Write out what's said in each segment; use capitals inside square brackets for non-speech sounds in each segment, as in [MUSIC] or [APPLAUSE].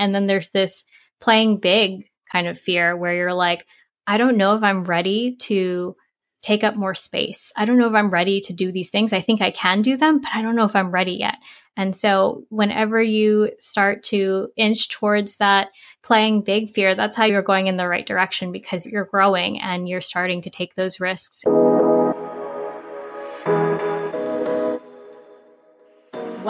And then there's this playing big kind of fear where you're like, I don't know if I'm ready to take up more space. I don't know if I'm ready to do these things. I think I can do them, but I don't know if I'm ready yet. And so, whenever you start to inch towards that playing big fear, that's how you're going in the right direction because you're growing and you're starting to take those risks.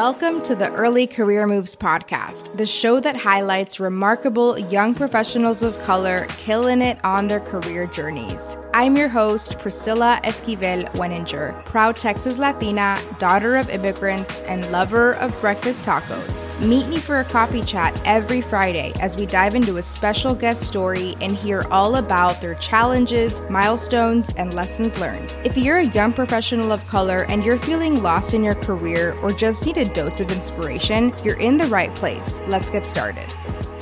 Welcome to the Early Career Moves podcast, the show that highlights remarkable young professionals of color killing it on their career journeys. I'm your host, Priscilla Esquivel Weninger, proud Texas Latina, daughter of immigrants, and lover of breakfast tacos. Meet me for a coffee chat every Friday as we dive into a special guest story and hear all about their challenges, milestones, and lessons learned. If you're a young professional of color and you're feeling lost in your career or just need a dose of inspiration, you're in the right place. Let's get started.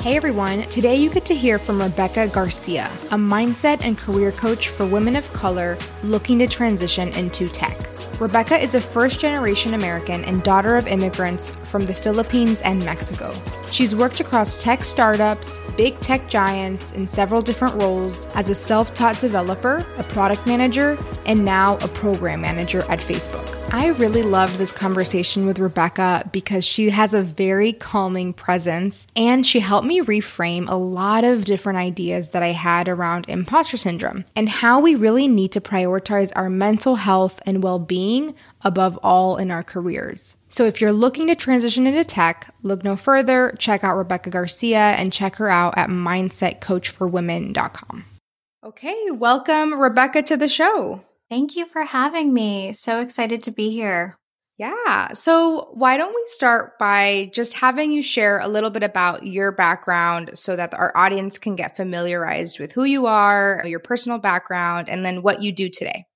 Hey everyone, today you get to hear from Rebecca Garcia, a mindset and career coach for women of color looking to transition into tech. Rebecca is a first generation American and daughter of immigrants from the Philippines and Mexico. She's worked across tech startups, big tech giants in several different roles as a self taught developer, a product manager, and now a program manager at Facebook. I really loved this conversation with Rebecca because she has a very calming presence and she helped me reframe a lot of different ideas that I had around imposter syndrome and how we really need to prioritize our mental health and well being above all in our careers. So if you're looking to transition into tech, look no further, check out Rebecca Garcia and check her out at mindsetcoachforwomen.com. Okay, welcome Rebecca to the show. Thank you for having me. So excited to be here. Yeah. So, why don't we start by just having you share a little bit about your background so that our audience can get familiarized with who you are, your personal background, and then what you do today?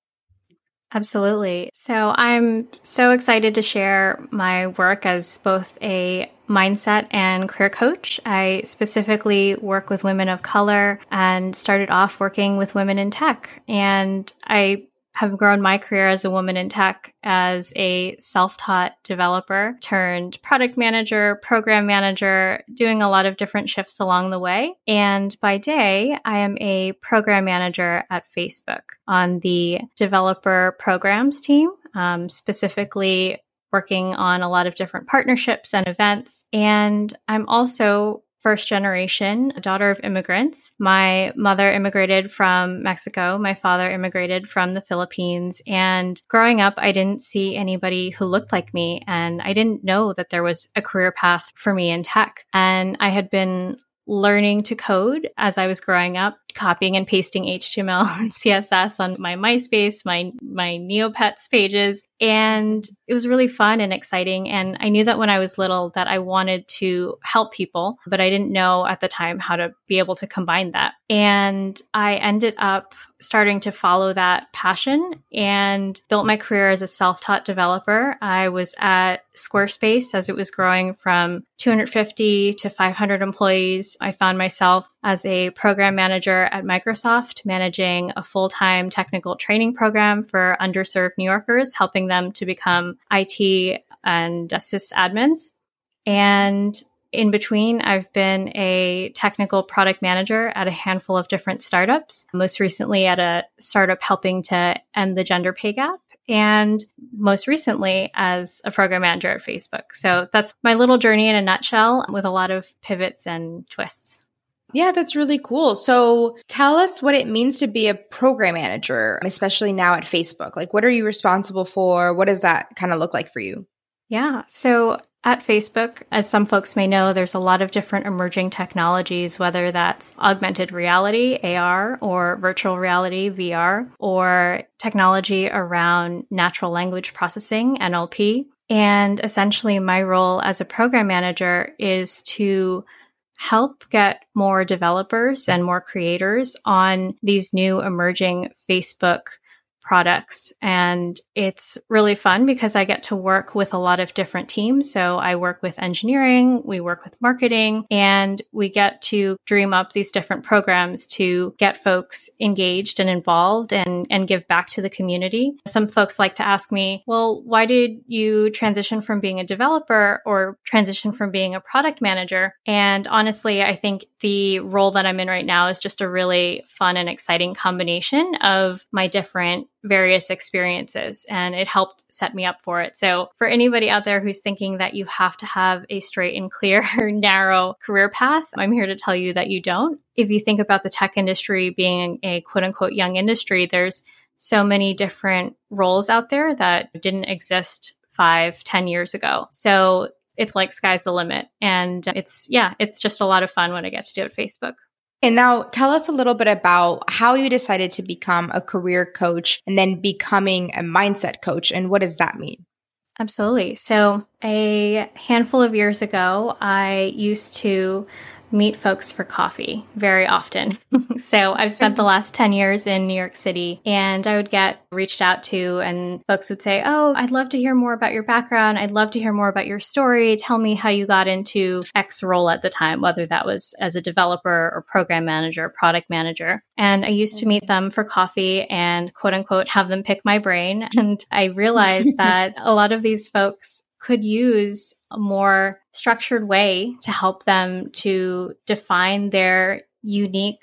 Absolutely. So I'm so excited to share my work as both a mindset and career coach. I specifically work with women of color and started off working with women in tech. And I have grown my career as a woman in tech as a self taught developer turned product manager, program manager, doing a lot of different shifts along the way. And by day, I am a program manager at Facebook on the developer programs team, um, specifically working on a lot of different partnerships and events. And I'm also first generation, daughter of immigrants. My mother immigrated from Mexico. My father immigrated from the Philippines. And growing up, I didn't see anybody who looked like me. And I didn't know that there was a career path for me in tech. And I had been learning to code as I was growing up, copying and pasting HTML [LAUGHS] and CSS on my MySpace, my my Neopets pages, and it was really fun and exciting and I knew that when I was little that I wanted to help people, but I didn't know at the time how to be able to combine that. And I ended up starting to follow that passion and built my career as a self taught developer. I was at Squarespace as it was growing from 250 to 500 employees. I found myself as a program manager at Microsoft, managing a full time technical training program for underserved New Yorkers, helping them to become IT and sysadmins. And in between, I've been a technical product manager at a handful of different startups, most recently at a startup helping to end the gender pay gap. And most recently as a program manager at Facebook. So that's my little journey in a nutshell with a lot of pivots and twists. Yeah, that's really cool. So tell us what it means to be a program manager, especially now at Facebook. Like, what are you responsible for? What does that kind of look like for you? Yeah. So at Facebook, as some folks may know, there's a lot of different emerging technologies, whether that's augmented reality, AR, or virtual reality, VR, or technology around natural language processing, NLP. And essentially, my role as a program manager is to help get more developers and more creators on these new emerging Facebook products. And it's really fun because I get to work with a lot of different teams. So I work with engineering, we work with marketing, and we get to dream up these different programs to get folks engaged and involved and, and give back to the community. Some folks like to ask me, well, why did you transition from being a developer or transition from being a product manager? And honestly, I think the role that I'm in right now is just a really fun and exciting combination of my different various experiences and it helped set me up for it. So for anybody out there who's thinking that you have to have a straight and clear, [LAUGHS] narrow career path, I'm here to tell you that you don't. If you think about the tech industry being a quote unquote young industry, there's so many different roles out there that didn't exist five, ten years ago. So it's like sky's the limit. And uh, it's, yeah, it's just a lot of fun when I get to do it Facebook. And now tell us a little bit about how you decided to become a career coach and then becoming a mindset coach. And what does that mean? Absolutely. So, a handful of years ago, I used to meet folks for coffee very often. [LAUGHS] so I've spent the last 10 years in New York City and I would get reached out to and folks would say, Oh, I'd love to hear more about your background. I'd love to hear more about your story. Tell me how you got into X role at the time, whether that was as a developer or program manager, or product manager. And I used to meet them for coffee and quote unquote have them pick my brain. And I realized [LAUGHS] that a lot of these folks could use a more structured way to help them to define their unique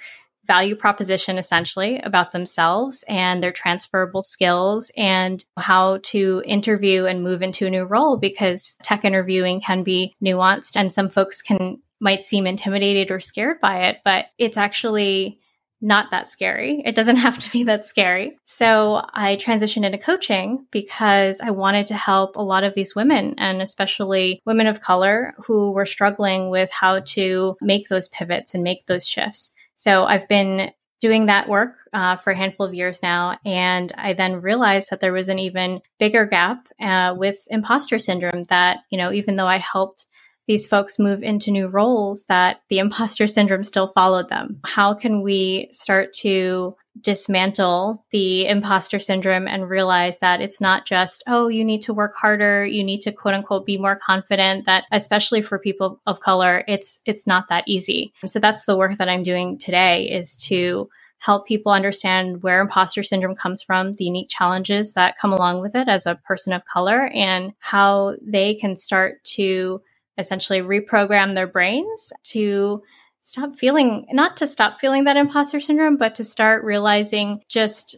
value proposition essentially about themselves and their transferable skills and how to interview and move into a new role because tech interviewing can be nuanced and some folks can might seem intimidated or scared by it but it's actually not that scary. It doesn't [LAUGHS] have to be that scary. So I transitioned into coaching because I wanted to help a lot of these women and especially women of color who were struggling with how to make those pivots and make those shifts. So I've been doing that work uh, for a handful of years now. And I then realized that there was an even bigger gap uh, with imposter syndrome that, you know, even though I helped these folks move into new roles that the imposter syndrome still followed them. How can we start to dismantle the imposter syndrome and realize that it's not just, oh, you need to work harder, you need to quote unquote be more confident that especially for people of color, it's it's not that easy. So that's the work that I'm doing today is to help people understand where imposter syndrome comes from, the unique challenges that come along with it as a person of color and how they can start to essentially reprogram their brains to stop feeling, not to stop feeling that imposter syndrome, but to start realizing just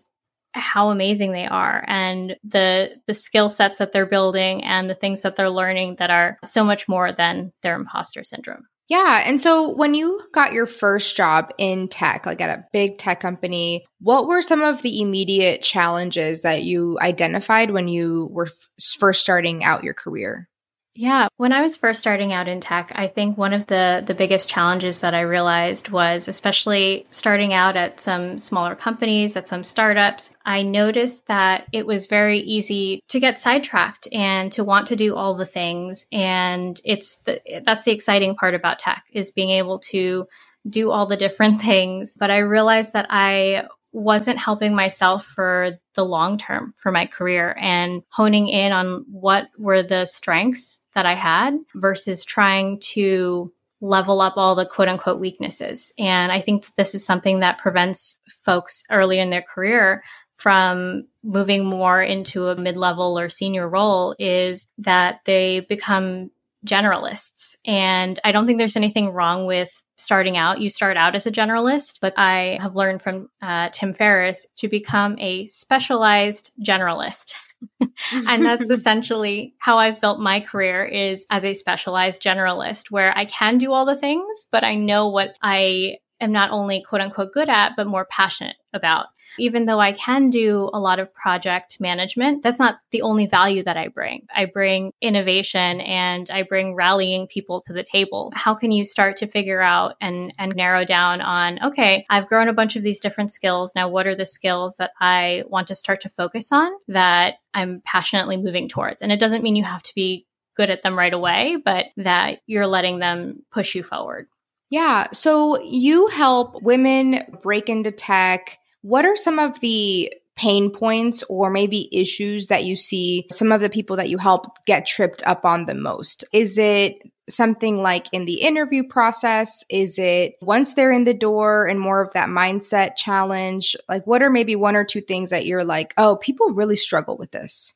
how amazing they are and the the skill sets that they're building and the things that they're learning that are so much more than their imposter syndrome. Yeah. And so when you got your first job in tech, like at a big tech company, what were some of the immediate challenges that you identified when you were f- first starting out your career? Yeah, when I was first starting out in tech, I think one of the the biggest challenges that I realized was especially starting out at some smaller companies, at some startups, I noticed that it was very easy to get sidetracked and to want to do all the things. And it's the, that's the exciting part about tech is being able to do all the different [LAUGHS] things, but I realized that I wasn't helping myself for the long term for my career and honing in on what were the strengths that I had versus trying to level up all the quote unquote weaknesses. And I think that this is something that prevents folks early in their career from moving more into a mid level or senior role is that they become generalists. And I don't think there's anything wrong with starting out. You start out as a generalist, but I have learned from uh, Tim Ferriss to become a specialized generalist. [LAUGHS] and that's [LAUGHS] essentially how I've built my career is as a specialized generalist where I can do all the things, but I know what I am not only quote unquote good at, but more passionate about even though I can do a lot of project management, that's not the only value that I bring. I bring innovation and I bring rallying people to the table. How can you start to figure out and, and narrow down on, okay, I've grown a bunch of these different skills. Now, what are the skills that I want to start to focus on that I'm passionately moving towards? And it doesn't mean you have to be good at them right away, but that you're letting them push you forward. Yeah. So you help women break into tech what are some of the pain points or maybe issues that you see some of the people that you help get tripped up on the most? Is it something like in the interview process? Is it once they're in the door and more of that mindset challenge? Like, what are maybe one or two things that you're like, oh, people really struggle with this?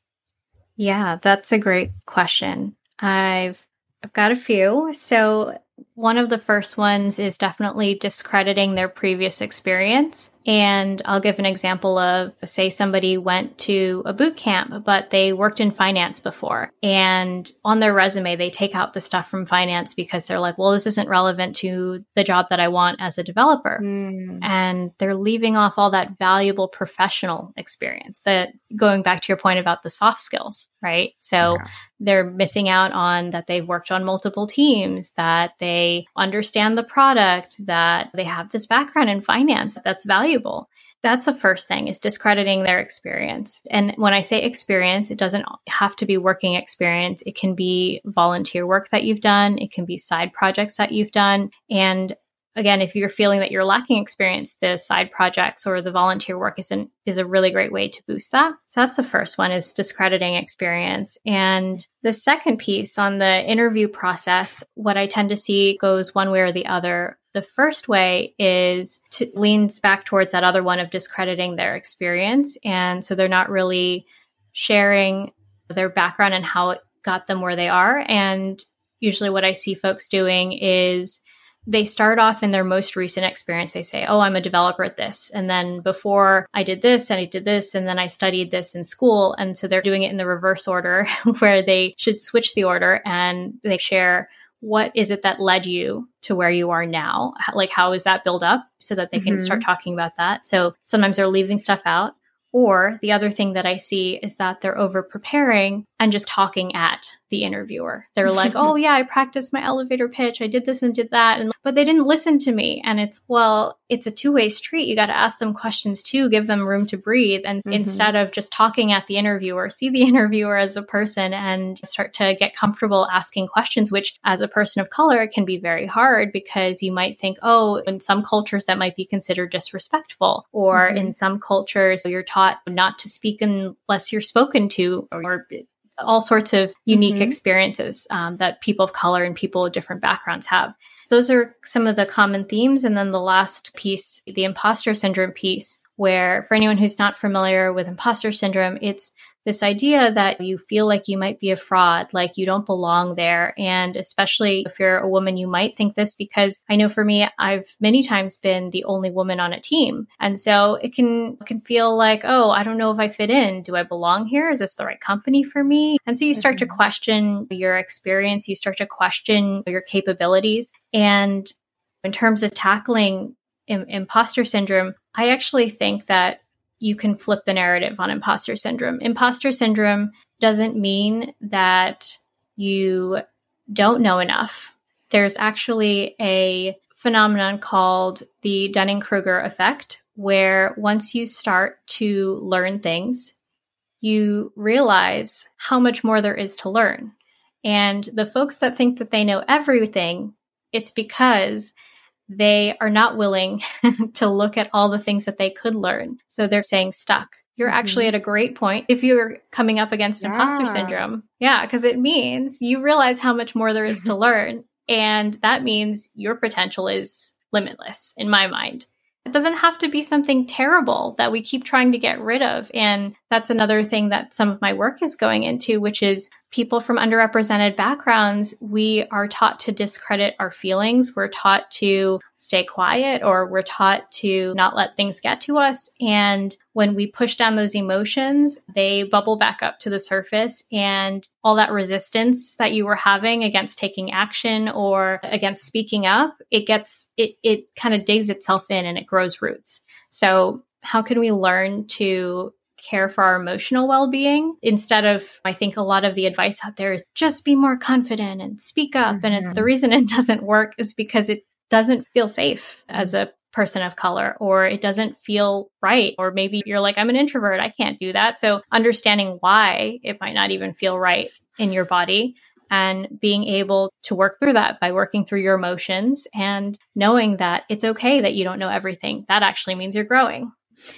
Yeah, that's a great question. I've I've got a few. So one of the first ones is definitely discrediting their previous experience. And I'll give an example of say somebody went to a boot camp, but they worked in finance before. And on their resume, they take out the stuff from finance because they're like, well, this isn't relevant to the job that I want as a developer. Mm. And they're leaving off all that valuable professional experience that going back to your point about the soft skills, right? So yeah. they're missing out on that they've worked on multiple teams, that they understand the product, that they have this background in finance that's valuable valuable. That's the first thing is discrediting their experience. And when I say experience, it doesn't have to be working experience. It can be volunteer work that you've done. It can be side projects that you've done. And again, if you're feeling that you're lacking experience, the side projects or the volunteer work is an, is a really great way to boost that. So that's the first one is discrediting experience. And the second piece on the interview process, what I tend to see goes one way or the other. The first way is to leans back towards that other one of discrediting their experience. And so they're not really sharing their background and how it got them where they are. And usually what I see folks doing is they start off in their most recent experience. They say, Oh, I'm a developer at this. And then before I did this and I did this and then I studied this in school. And so they're doing it in the reverse order [LAUGHS] where they should switch the order and they share what is it that led you to where you are now? Like, how is that build up so that they can mm-hmm. start talking about that? So sometimes they're leaving stuff out. Or the other thing that I see is that they're over preparing and just talking at the interviewer. They're like, [LAUGHS] "Oh yeah, I practiced my elevator pitch. I did this and did that." And but they didn't listen to me. And it's, well, it's a two-way street. You got to ask them questions too, give them room to breathe and mm-hmm. instead of just talking at the interviewer, see the [LAUGHS] interviewer as a person and start to get comfortable asking questions, which as a person of color can be very hard because you might think, "Oh, in some cultures that might be considered disrespectful." Or mm-hmm. in some cultures you're taught not to speak unless you're spoken to or all sorts of unique mm-hmm. experiences um, that people of color and people with different backgrounds have. Those are some of the common themes. And then the last piece, the imposter syndrome piece, where for anyone who's not familiar with imposter syndrome, it's this idea that you feel like you might be a fraud, like you don't belong there. And especially if you're a woman, you might think this because I know for me, I've many times been the only woman on a team. And so it can, can feel like, oh, I don't know if I fit in. Do I belong here? Is this the right company for me? And so you start mm-hmm. to question your experience. You start to question your capabilities. And in terms of tackling imposter syndrome, I actually think that you can flip the narrative on imposter syndrome. Imposter syndrome doesn't mean that you don't know enough. There's actually a phenomenon called the Dunning Kruger effect, where once you start to learn things, you realize how much more there is to learn. And the folks that think that they know everything, it's because they are not willing [LAUGHS] to look at all the things that they could learn. So they're saying stuck. You're mm-hmm. actually at a great point if you're coming up against yeah. imposter syndrome. Yeah, because it means you realize how much more there is to learn. And that means your potential is limitless in my mind. It doesn't have to be something terrible that we keep trying to get rid of. And that's another thing that some of my work is going into, which is people from underrepresented backgrounds, we are taught to discredit our feelings. We're taught to stay quiet or we're taught to not let things get to us. And when we push down those emotions, they bubble back up to the surface and all that resistance that you were having against taking action or against speaking up, it gets, it, it kind of digs itself in and it grows roots. So how can we learn to care for our emotional well being instead of, I think a lot of the advice out there is just be more confident and speak up. Mm-hmm. And it's the mm-hmm. reason [LAUGHS] it doesn't work is because it doesn't feel safe as a person of color or it doesn't feel right or maybe you're like I'm an introvert I can't do that so understanding why it might not even feel right in your body and being able to work through that by working through your emotions and knowing that it's okay that you don't know everything that actually means you're growing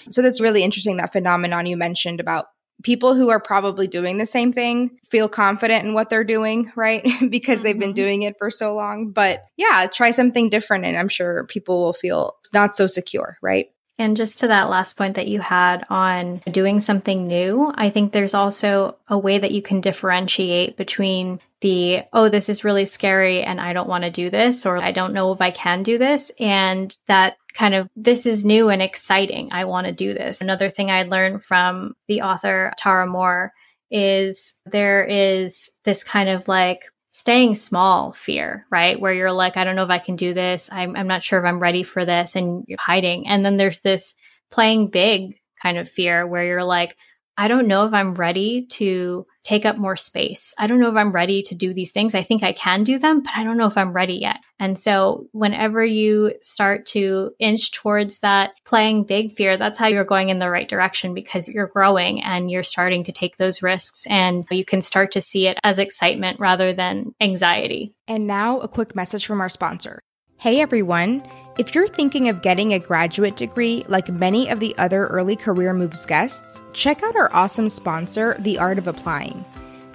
So that's really interesting that phenomenon you mentioned about people who are probably doing the same thing feel confident in what they're doing, right? [LAUGHS] because they've been mm-hmm. doing it for so long. But yeah, try something different and I'm sure people will feel not so secure, right? And just to that last point that you had on doing something new, I think there's also a way that you can differentiate between the, oh, this is really scary and I don't want to do this, or I don't know if I can do this, and that kind of, this is new and exciting. I want to do this. Another thing I learned from the author Tara Mohr is there is this kind of like staying small fear, right? Where you're like, I don't know if I can do this. I'm, I'm not sure if I'm ready for this. And you're hiding. And then there's this playing big kind of fear where you're like, I don't know if I'm ready to take up more space. I don't know if I'm ready to do these things. I think I can do them, but I don't know if I'm ready yet. And so, whenever you start to inch towards that playing big fear, that's how you're going in the right direction because you're growing and you're starting to take those risks and you can start to see it as excitement rather than anxiety. And now, a quick message from our sponsor. Hey everyone! If you're thinking of getting a graduate degree like many of the other early career moves guests, check out our awesome sponsor, The Art of Applying.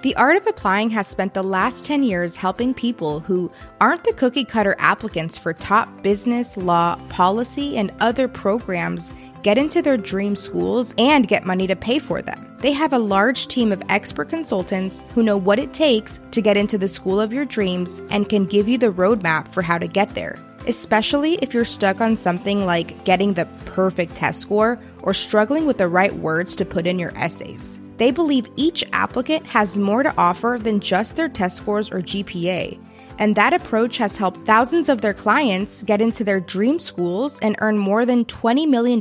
The Art of Applying has spent the last 10 years helping people who aren't the cookie cutter applicants for top business, law, policy, and other programs get into their dream schools and get money to pay for them. They have a large team of expert consultants who know what it takes to get into the school of your dreams and can give you the roadmap for how to get there especially if you're stuck on something like getting the perfect test score or struggling with the right words to put in your essays. They believe each applicant has more to offer than just their test scores or GPA. And that approach has helped thousands of their clients get into their dream schools and earn more than $20 million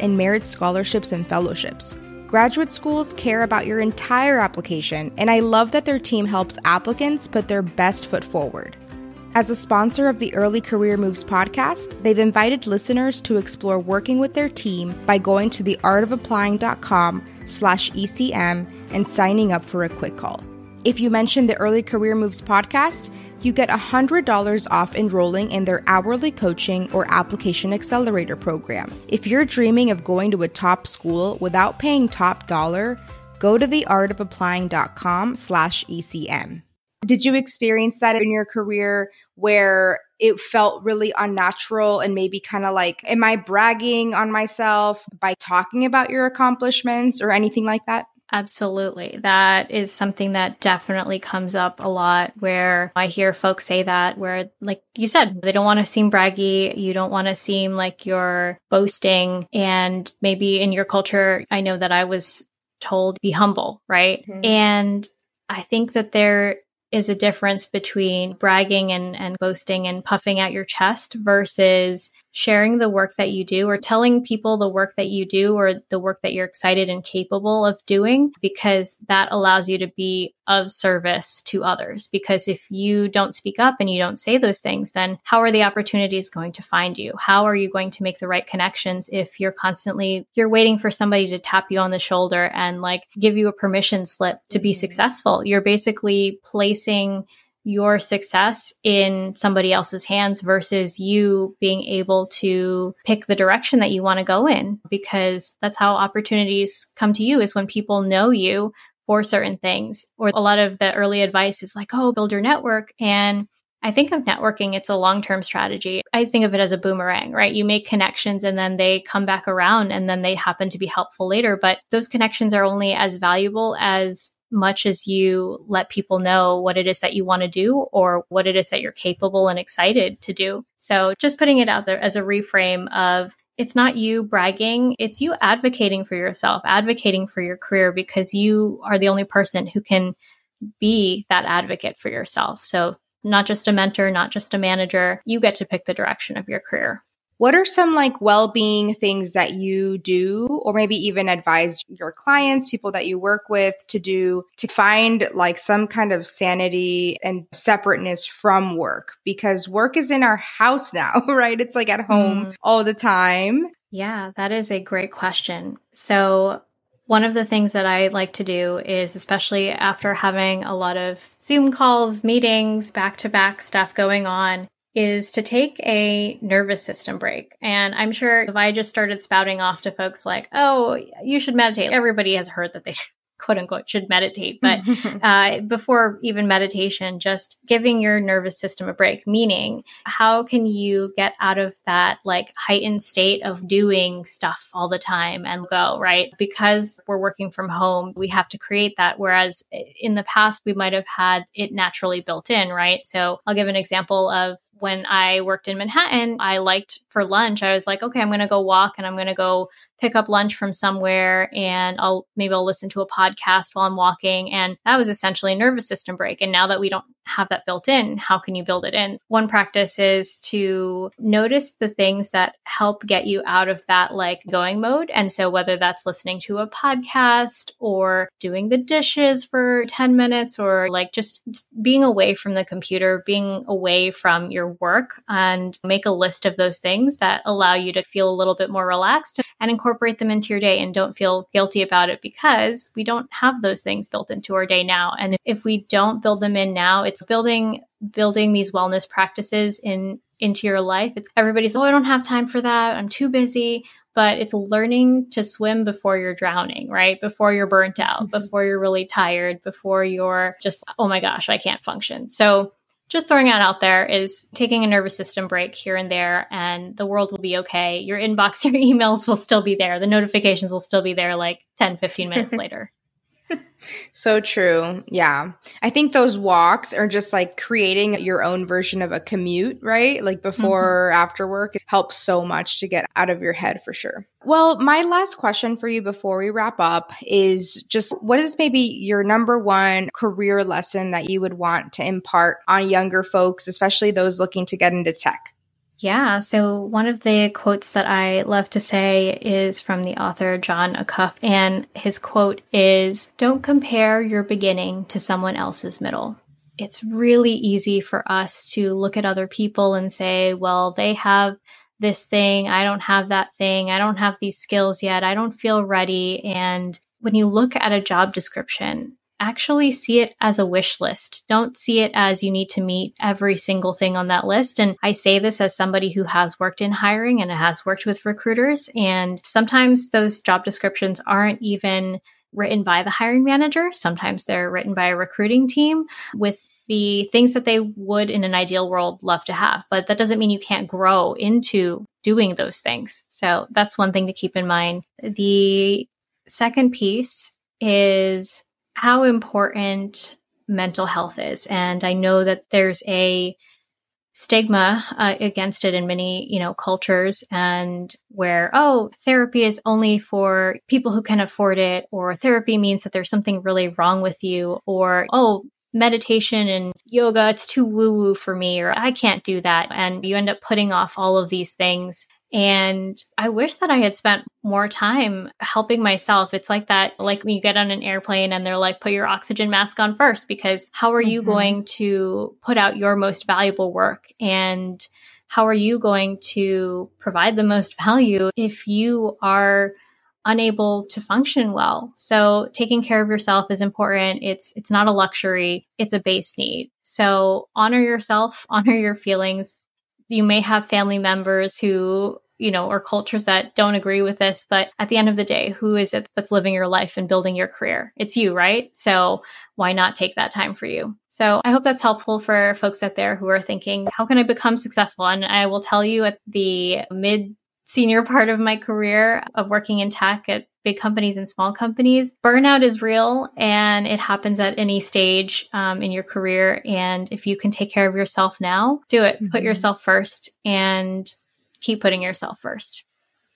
in merit scholarships and fellowships. Graduate schools care about your entire application, and I love that their team helps applicants put their best foot forward. As a sponsor of the Early Career Moves podcast, they've invited listeners to explore working with their team by going to theartofapplying.com slash ECM and signing up for a quick call. If you mention the Early Career Moves podcast, you get $100 off enrolling in their hourly coaching or application accelerator program. If you're dreaming of going to a top school without paying top dollar, go to theartofapplying.com slash ECM. Did you experience that in your career where it felt really unnatural and maybe kind of like, am I bragging on myself by talking about your accomplishments or anything like that? Absolutely. That is something that definitely comes up a lot where I hear folks say that, where, like you said, they don't want to seem braggy. You don't want to seem like you're boasting. And maybe in your culture, I know that I was told be humble, right? Mm-hmm. And I think that there is a difference between bragging and, and boasting and puffing out your chest versus sharing the work that you do or telling people the work that you do or the work that you're excited and capable of doing because that allows you to be of service to others. Because if you don't speak up and you don't say those things then how are the opportunities going to find you? How are you going to make the right connections if you're constantly you're waiting for somebody to tap you on the shoulder and like give you a permission slip to be mm-hmm. successful? You're basically placing your success in somebody else's hands versus you being able to pick the direction that you want to go in because that's how opportunities come to you is when people know you for certain things or a lot of the early advice is like oh build your network and I think of networking, it's a long term strategy. I think of it as a boomerang, right? You make connections and then they come back around and then they happen to be helpful later. But those connections are only as valuable as much as you let people know what it is that you want to do or what it is that you're capable and excited to do. So just putting it out there as a reframe of it's not you bragging, it's you advocating for yourself, advocating for your career because you are the only person who can be that advocate for yourself. So not just a mentor, not just a manager, you get to pick the direction of your career. What are some like well-being things that you do or maybe even advise your clients, people that you work with to do to find like some kind of sanity and separateness from work because work is in our house [LAUGHS] now, right? It's like at home mm. all the time. Yeah, that is a great question. So one of the things that I like to do is, especially after having a lot of Zoom calls, meetings, back to back stuff going on, is to take a nervous system break. And I'm sure if I just started spouting off to folks like, oh, you should meditate, everybody has heard that they [LAUGHS] quote unquote should meditate. But [LAUGHS] uh, before even meditation, just giving your nervous system a break, meaning how can you get out of that like heightened state of doing stuff all the time and go, right? Because we're working from home, we have to create that. Whereas in the past, we might have had it naturally built in, right? So I'll give an example of when I worked in Manhattan, I liked for lunch, I was like, okay, I'm going to go walk and I'm going to go pick up lunch from somewhere and I'll maybe I'll listen to a podcast while I'm walking. And that was essentially a nervous system break. And now that we don't have that built in, how can you build it in? One practice is to notice the things that help get you out of that like going mode. And so whether that's listening to a podcast or doing the dishes for 10 minutes or like just being away from the computer, being away from your work and make a list of those things that allow you to feel a little bit more relaxed and incorporate them into your day and don't feel guilty about it because we don't have those things built into our day now. And if we don't build them in now, it's building building these wellness practices in into your life. It's everybody's, oh, I don't have time for that. I'm too busy. But it's learning to swim before you're drowning, right? Before you're burnt out, mm-hmm. before you're really tired, before you're just, oh my gosh, I can't function. So just throwing it out there is taking a nervous system break here and there, and the world will be okay. Your inbox, [LAUGHS] your emails will still be there. The notifications will still be there like 10, 15 minutes [LAUGHS] later. So true. Yeah. I think those walks are just like creating your own version of a commute, right? Like before mm-hmm. after work. It helps so much to get out of your head for sure. Well, my last question for you before we wrap up is just what is maybe your number one career lesson that you would want to impart on younger folks, especially those looking to get into tech? Yeah. So one of the quotes that I love to say is from the author Jon Acuff. And his quote is Don't compare your beginning to someone else's middle. It's really easy for us to look at other people and say, well, they have this thing. I don't have that thing. I don't have these skills yet. I don't feel ready. And when you look at a job description, actually see it as a wish list. Don't see it as you need to meet every single thing on that list. And I say this as somebody who has worked in hiring and has worked with recruiters. And sometimes those job descriptions aren't even written by the hiring manager. Sometimes they're written by a recruiting team with the things that they would in an ideal world love to have. But that doesn't mean you can't grow into doing those things. So that's one thing to keep in mind. The second piece is how important mental health is. And I know that there's a stigma uh, against it in many, you know, cultures and where, oh, therapy is only for people who can afford it, or therapy means that there's something really wrong with you, or, oh, meditation and yoga, it's too woo woo for me, or I can't do that. And you end up putting off all of these things and I wish that I had spent more time helping myself. It's like that, like when you get on an airplane and they're like, put your oxygen mask on first, because how are you mm-hmm. going to put out your most valuable work? And how are you going to provide the most value if you are unable to function well. So taking care of yourself is important. It's it's not a luxury, it's a base need. So honor yourself, [LAUGHS] honor your feelings, you may have family members who you know, or cultures that don't agree with this. But at the end of the day, who is it that's living your life and building your career? It's you, right? So why not take that time for you? So I hope that's helpful for folks out there who are thinking, how can I become successful? And I will tell you at the mid senior [LAUGHS] part of my career of working in tech at big companies and small companies. Burnout is real and it happens at any stage um, in your career. And if you can take care of yourself now, do it. Mm-hmm. Put yourself first and keep putting yourself first.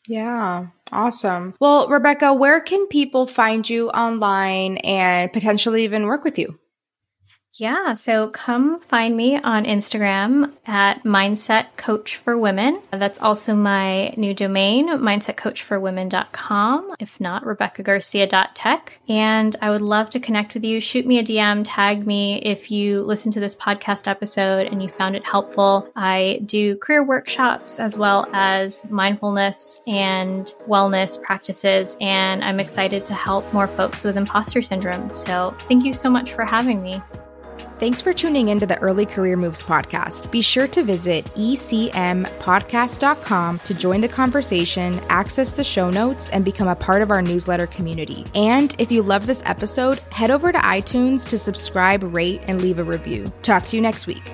Yeah, awesome. Well, Rebecca, where can people find you online and potentially even work with you? Yeah, so come find me on Instagram at Mindset Coach for Women. That's also my new domain, mindsetcoachforwomen.com. If not, RebeccaGarcia.tech. And I would love to connect with you. Shoot me a DM, tag me if you listen to this podcast episode and you found it helpful. I do career workshops as well as mindfulness and wellness practices. And I'm excited to help more folks with imposter syndrome. So thank you so much for having me. Thanks for tuning in to the Early Career Moves podcast. Be sure to visit ecmpodcast.com to join the conversation, access the show notes, and become a part of our newsletter community. And if you love this episode, head over to iTunes to subscribe, rate, and leave a review. Talk to you next week.